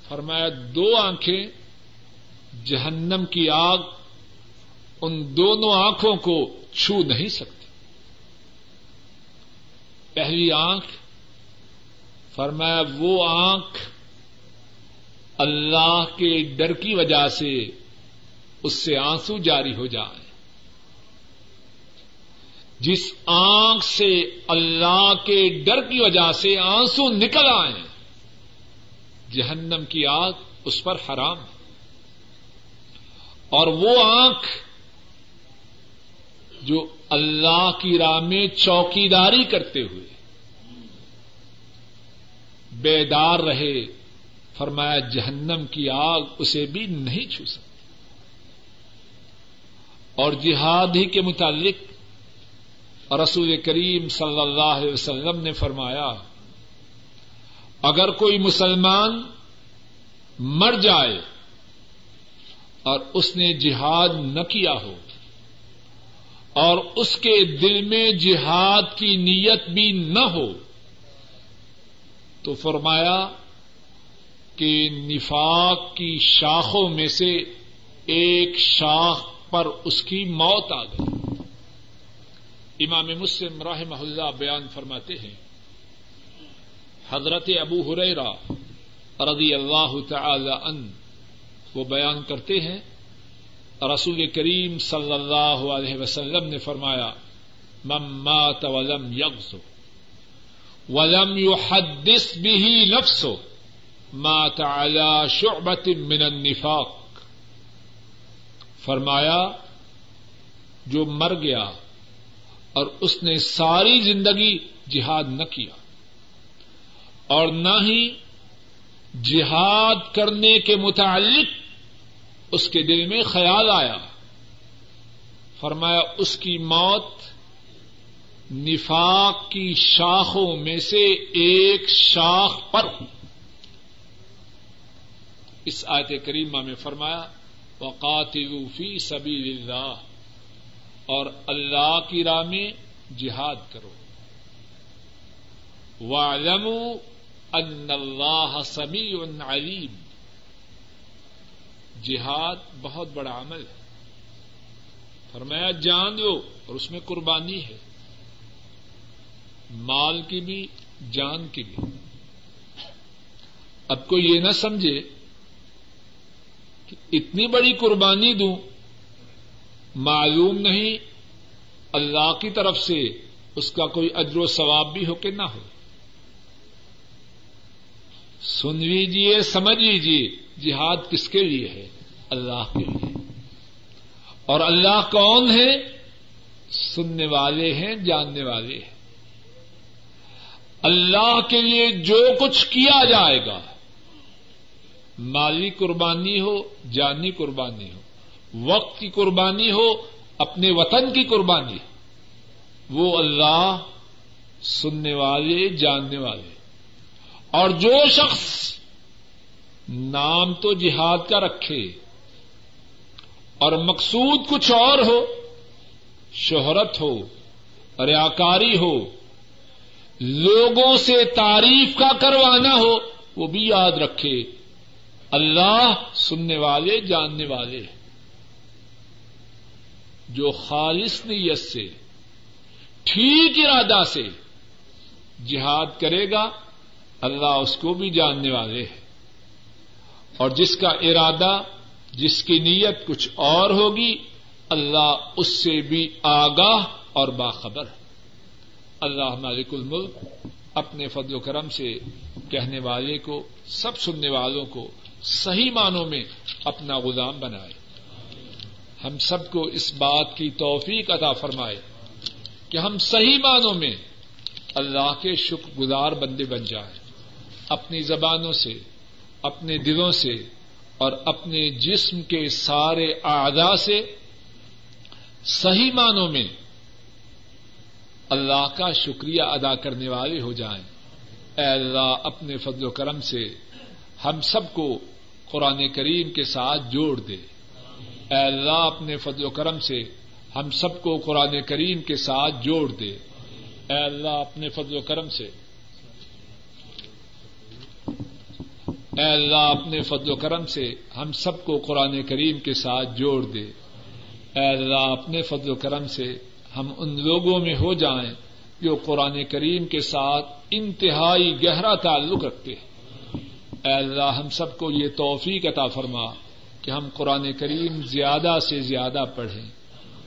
فرمایا، دو آنکھیں جہنم کی آگ ان دونوں آنکھوں کو چھو نہیں سکتی۔ پہلی آنکھ، فرمایا، وہ آنکھ اللہ کے ڈر کی وجہ سے اس سے آنسو جاری ہو جائے جس آنکھ سے اللہ کے ڈر کی وجہ سے آنسو نکل آئے جہنم کی آگ اس پر حرام ہے۔ اور وہ آنکھ جو اللہ کی راہ میں چوکیداری کرتے ہوئے بیدار رہے، فرمایا جہنم کی آگ اسے بھی نہیں چھو سکتی۔ اور جہاد ہی کے متعلق رسول کریم صلی اللہ علیہ وسلم نے فرمایا، اگر کوئی مسلمان مر جائے اور اس نے جہاد نہ کیا ہو اور اس کے دل میں جہاد کی نیت بھی نہ ہو، تو فرمایا کہ نفاق کی شاخوں میں سے ایک شاخ پر اس کی موت آ گئی۔ امام مسلم راہ محلہ بیان فرماتے ہیں، حضرت ابو ہریرا رضی اللہ تعالی ان وہ بیان کرتے ہیں، رسول کریم صلی اللہ علیہ وسلم نے فرمایا مات ولم یغز ولم يحدث به نفسه مات على شعبة من النفاق۔ فرمایا، جو مر گیا اور اس نے ساری زندگی جہاد نہ کیا اور نہ ہی جہاد کرنے کے متعلق اس کے دل میں خیال آیا۔ فرمایا، اس کی موت نفاق کی شاخوں میں سے ایک شاخ پر اس آیت کریمہ میں فرمایا وقاتل فی سبیل اللہ اور اللہ کی راہ میں جہاد کرو۔ وَاعْلَمُوا أَنَّ اللَّهَ سَمِيعٌ عَلِيمٌ جہاد بہت بڑا عمل ہے۔ فرمایا، جان دو اور اس میں قربانی ہے۔ مال کی بھی، جان کی بھی۔ اب کوئی یہ نہ سمجھے کہ اتنی بڑی قربانی دوں معلوم نہیں، اللہ کی طرف سے اس کا کوئی اجر و ثواب بھی ہو کہ نہ ہو۔ سن لیجیے سمجھ لیجیے جہاد کس کے لیے ہے؟ اللہ کے لیے۔ اور اللہ کون ہے؟ سننے والے ہیں، جاننے والے ہیں۔ اللہ کے لیے جو کچھ کیا جائے گا، مالی قربانی ہو، جانی قربانی ہو۔ وقت کی قربانی ہو، اپنے وطن کی قربانی۔ وہ اللہ سننے والے، جاننے والے۔ اور جو شخص نام تو جہاد کا رکھے اور مقصود کچھ اور ہو، شہرت ہو، ریاکاری ہو، لوگوں سے تعریف کا کروانا ہو، وہ بھی یاد رکھے۔ اللہ سننے والے، جاننے والے۔ جو خالص نیت سے، ٹھیک ارادہ سے جہاد کرے گا، اللہ اس کو بھی جاننے والے ہے اور جس کا ارادہ، جس کی نیت کچھ اور ہوگی، اللہ اس سے بھی آگاہ اور باخبر ہے۔ اللہ مالک الملک اپنے فضل و کرم سے کہنے والے کو، سب سننے والوں کو صحیح معنوں میں اپنا غلام بنائے۔ ہم سب کو اس بات کی توفیق عطا فرمائے کہ ہم صحیح معنوں میں اللہ کے شکر گزار بندے بن جائیں۔ اپنی زبانوں سے، اپنے دلوں سے اور اپنے جسم کے سارے اعضاء سے صحیح معنوں میں اللہ کا شکریہ ادا کرنے والے ہو جائیں۔ اے اللہ، اپنے فضل و کرم سے ہم سب کو قرآن کریم کے ساتھ جوڑ دے۔ اے اللہ، اپنے فضل و کرم سے ہم سب کو قرآن کریم کے ساتھ جوڑ دے۔ اے اللہ، اپنے فضل و کرم سے۔ اے اللہ، اپنے فضل و کرم سے ہم سب کو قرآن کریم کے ساتھ جوڑ دے۔ اے اللہ، اپنے فضل و کرم سے ہم ان لوگوں میں ہو جائیں جو قرآن کریم کے ساتھ انتہائی گہرا تعلق رکھتے ہیں۔ اے اللہ، ہم سب کو یہ توفیق عطا فرما۔ کہ ہم قرآن کریم زیادہ سے زیادہ پڑھیں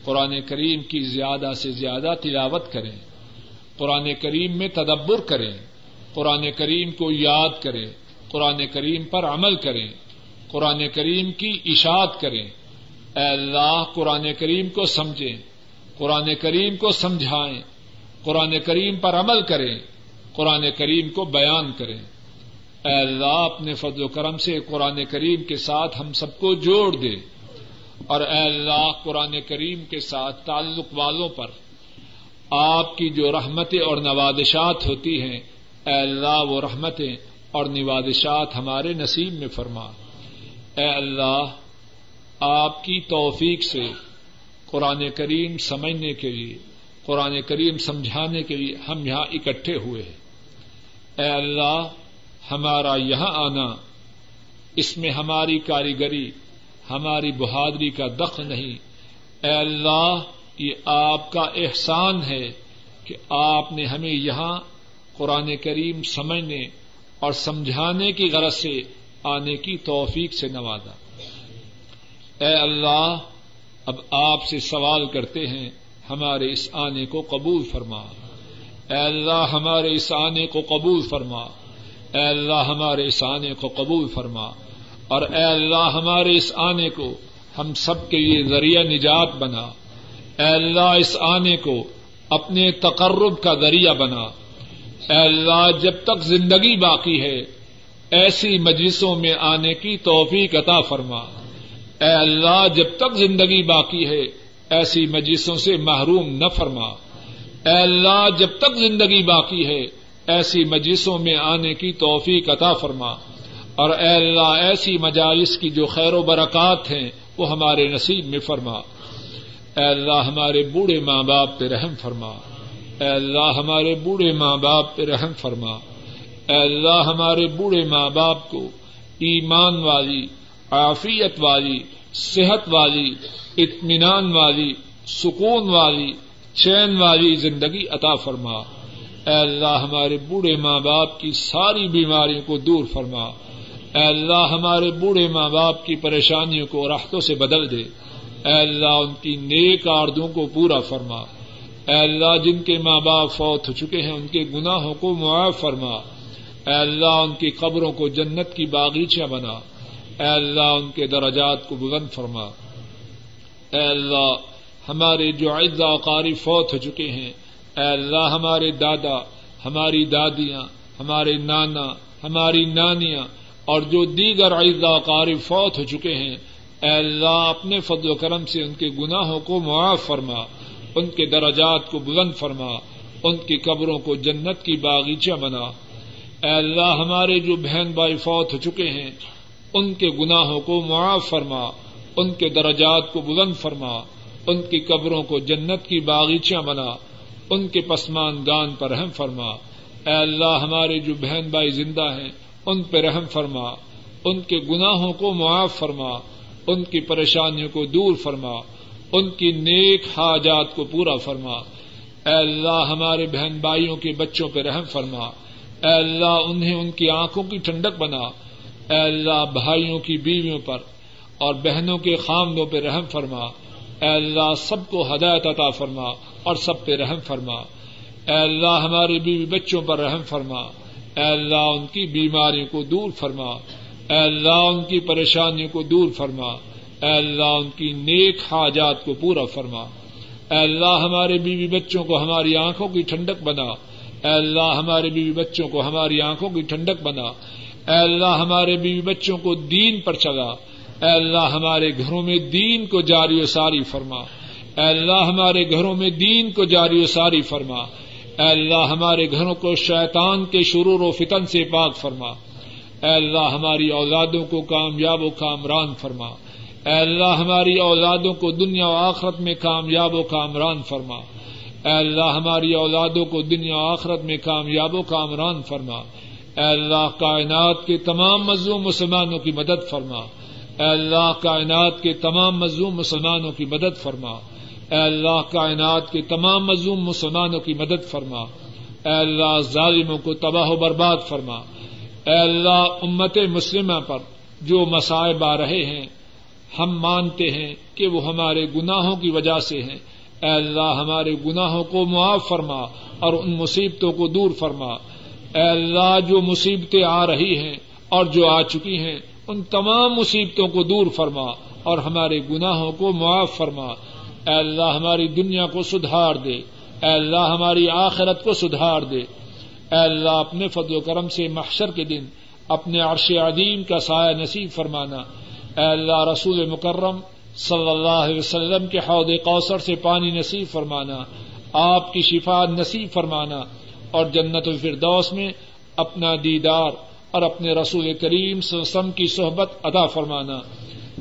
قرآن کریم کی زیادہ سے زیادہ تلاوت کریں قرآن کریم میں تدبر کریں قرآن کریم کو یاد کریں قرآن کریم پر عمل کریں قرآن کریم کی اشاعت کریں اے اللہ قرآن کریم کو سمجھیں قرآن کریم کو سمجھائیں قرآن کریم پر عمل کریں قرآن کریم کو بیان کریں اے اللہ، اپنے فضل و کرم سے قرآن کریم کے ساتھ ہم سب کو جوڑ دے۔ اور اے اللہ، قرآن کریم کے ساتھ تعلق والوں پر آپ کی جو رحمتیں اور نوادشات ہوتی ہیں، اے اللہ، وہ رحمتیں اور نوادشات ہمارے نصیب میں فرما۔ اے اللہ، آپ کی توفیق سے قرآن کریم سمجھنے کے لیے، قرآن کریم سمجھانے کے لیے ہم یہاں اکٹھے ہوئے ہیں۔ اے اللہ ہمارا یہاں آنا، اس میں ہماری کاریگری، ہماری بہادری کا دخ نہیں۔ اے اللہ، یہ آپ کا احسان ہے کہ آپ نے ہمیں یہاں قرآن کریم سمجھنے اور سمجھانے کی غرض سے آنے کی توفیق سے نوازا۔ اے اللہ، اب آپ سے سوال کرتے ہیں، ہمارے اس آنے کو قبول فرما۔ اے اللہ، ہمارے اس آنے کو قبول فرما۔ اے اللہ ہمارے اس آنے کو قبول فرما اور اے اللہ ہمارے اس آنے کو ہم سب کے لیے ذریعہ نجات بنا۔ اے اللہ اس آنے کو اپنے تقرب کا ذریعہ بنا۔ اے اللہ جب تک زندگی باقی ہے، ایسی مجلسوں میں آنے کی توفیق عطا فرما۔ اے اللہ جب تک زندگی باقی ہے، ایسی مجلسوں سے محروم نہ فرما۔ اے اللہ جب تک زندگی باقی ہے ایسی مجلسوں میں آنے کی توفیق عطا فرما اور اے اللہ ایسی مجالس کی جو خیر و برکات ہیں وہ ہمارے نصیب میں فرما۔ اے اللہ ہمارے بوڑھے ماں باپ پہ رحم فرما۔ اے اللہ ہمارے بوڑھے ماں باپ پہ رحم فرما۔ اے اللہ ہمارے بوڑھے ماں باپ کو ایمان والی، عافیت والی، صحت والی، اطمینان والی، سکون والی، چین والی زندگی عطا فرما۔ اے اللہ ہمارے بوڑھے ماں باپ کی ساری بیماریوں کو دور فرما۔ اے اللہ ہمارے بوڑھے ماں باپ کی پریشانیوں کو راحتوں سے بدل دے۔ اے اللہ ان کی نیک آردوں کو پورا فرما۔ اے اللہ جن کے ماں باپ فوت ہو چکے ہیں ان کے گناہوں کو معاف فرما۔ اے اللہ ان کی قبروں کو جنت کی باغیچہ بنا۔ اے اللہ ان کے درجات کو بلند فرما۔ اے اللہ ہمارے جو عزا قاری فوت ہو چکے ہیں اے اللہ، ہمارے دادا، ہماری دادیاں، ہمارے نانا، ہماری نانیاں، اور جو دیگر عزا قاری فوت ہو چکے ہیں، اے اللہ، اپنے فضل و کرم سے ان کے گناہوں کو معاف فرما، ان کے درجات کو بلند فرما، ان کی قبروں کو جنت کی باغیچہ بنا۔ اے اللہ، ہمارے جو بہن بھائی فوت ہو چکے ہیں، ان کے گناہوں کو معاف فرما، ان کے درجات کو بلند فرما، ان کی قبروں کو جنت کی باغیچہ بنا۔ ان کے پسمان گان پر رحم فرما۔ اے اللہ، ہمارے جو بہن بھائی زندہ ہیں، ان پہ رحم فرما۔ ان کے گناہوں کو معاف فرما۔ ان کی پریشانیوں کو دور فرما۔ ان کی نیک حاجات کو پورا فرما۔ اے اللہ، ہمارے بہن بھائیوں کے بچوں پہ رحم فرما۔ اے اللہ، انہیں ان کی آنکھوں کی ٹھنڈک بنا۔ اے اللہ، بھائیوں کی بیویوں پر اور بہنوں کے خامدوں پہ رحم فرما۔ اے اللہ، سب کو ہدایت عطا فرما۔ اور سب پہ رحم فرما۔ اے اللہ، ہمارے بیوی بچوں پر رحم فرما۔ اے اللہ، ان کی بیماریوں کو دور فرما۔ اے اللہ، ان کی پریشانیوں کو دور فرما۔ اے اللہ، ان کی نیک حاجات کو پورا فرما۔ اے اللہ، ہمارے بیوی بچوں کو ہماری آنکھوں کی ٹھنڈک بنا۔ اے اللہ، ہمارے بیوی بچوں کو ہماری آنکھوں کی ٹھنڈک بنا۔ اے اللہ، ہمارے بیوی بچوں کو دین پر چلا۔ اے اللہ، ہمارے گھروں میں دین کو جاری و ساری فرما۔ اے اللہ ہمارے گھروں میں دین کو جاری و ساری فرما۔ اے اللہ ہمارے گھروں کو شیطان کے شرور و فتن سے پاک فرما۔ اے اللہ ہماری اولادوں کو کامیاب و کامران فرما۔ اے اللہ ہماری اولادوں کو دنیا و آخرت میں کامیاب و کامران فرما۔ اے اللہ ہماری اولادوں کو دنیا و آخرت میں کامیاب و کامران فرما۔ اے اللہ کائنات کے تمام مظلوم مسلمانوں کی مدد فرما۔ اے اللہ کائنات کے تمام مظلوم مسلمانوں کی مدد فرما۔ اے اللہ کائنات کے تمام مظلوم مسلمانوں کی مدد فرما۔ اے اللہ ظالموں کو تباہ و برباد فرما۔ اے اللہ امت مسلمہ پر جو مصائب آ رہے ہیں، ہم مانتے ہیں کہ وہ ہمارے گناہوں کی وجہ سے ہیں۔ اے اللہ ہمارے گناہوں کو معاف فرما اور ان مصیبتوں کو دور فرما۔ اے اللہ جو مصیبتیں آ رہی ہیں اور جو آ چکی ہیں، ان تمام مصیبتوں کو دور فرما اور ہمارے گناہوں کو معاف فرما۔ اے اللہ ہماری دنیا کو سدھار دے، اے اللہ ہماری آخرت کو سدھار دے۔ اے اللہ اپنے فضل و کرم سے محشر کے دن اپنے عرش عدیم کا سایہ نصیب فرمانا۔ اے اللہ رسول مکرم صلی اللہ علیہ وسلم کے حوض کوثر سے پانی نصیب فرمانا، آپ کی شفا نصیب فرمانا اور جنت الفردوس میں اپنا دیدار اور اپنے رسول کریم وسلم کی صحبت ادا فرمانا۔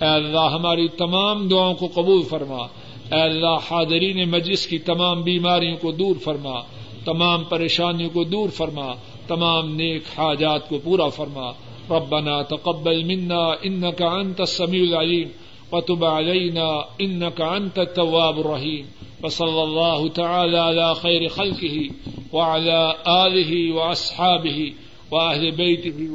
اے اللہ ہماری تمام دعاؤں کو قبول فرما۔ اے اللہ، حاضرین مجلس کی تمام بیماریوں کو دور فرما، تمام پریشانیوں کو دور فرما، تمام نیک حاجات کو پورا فرما۔ ربنا تقبل منا انك انت السميع العليم وتب علينا انك انت التواب الرحيم وصلى الله تعالى على خير خلقه وعلى اله واصحابه واهل بيته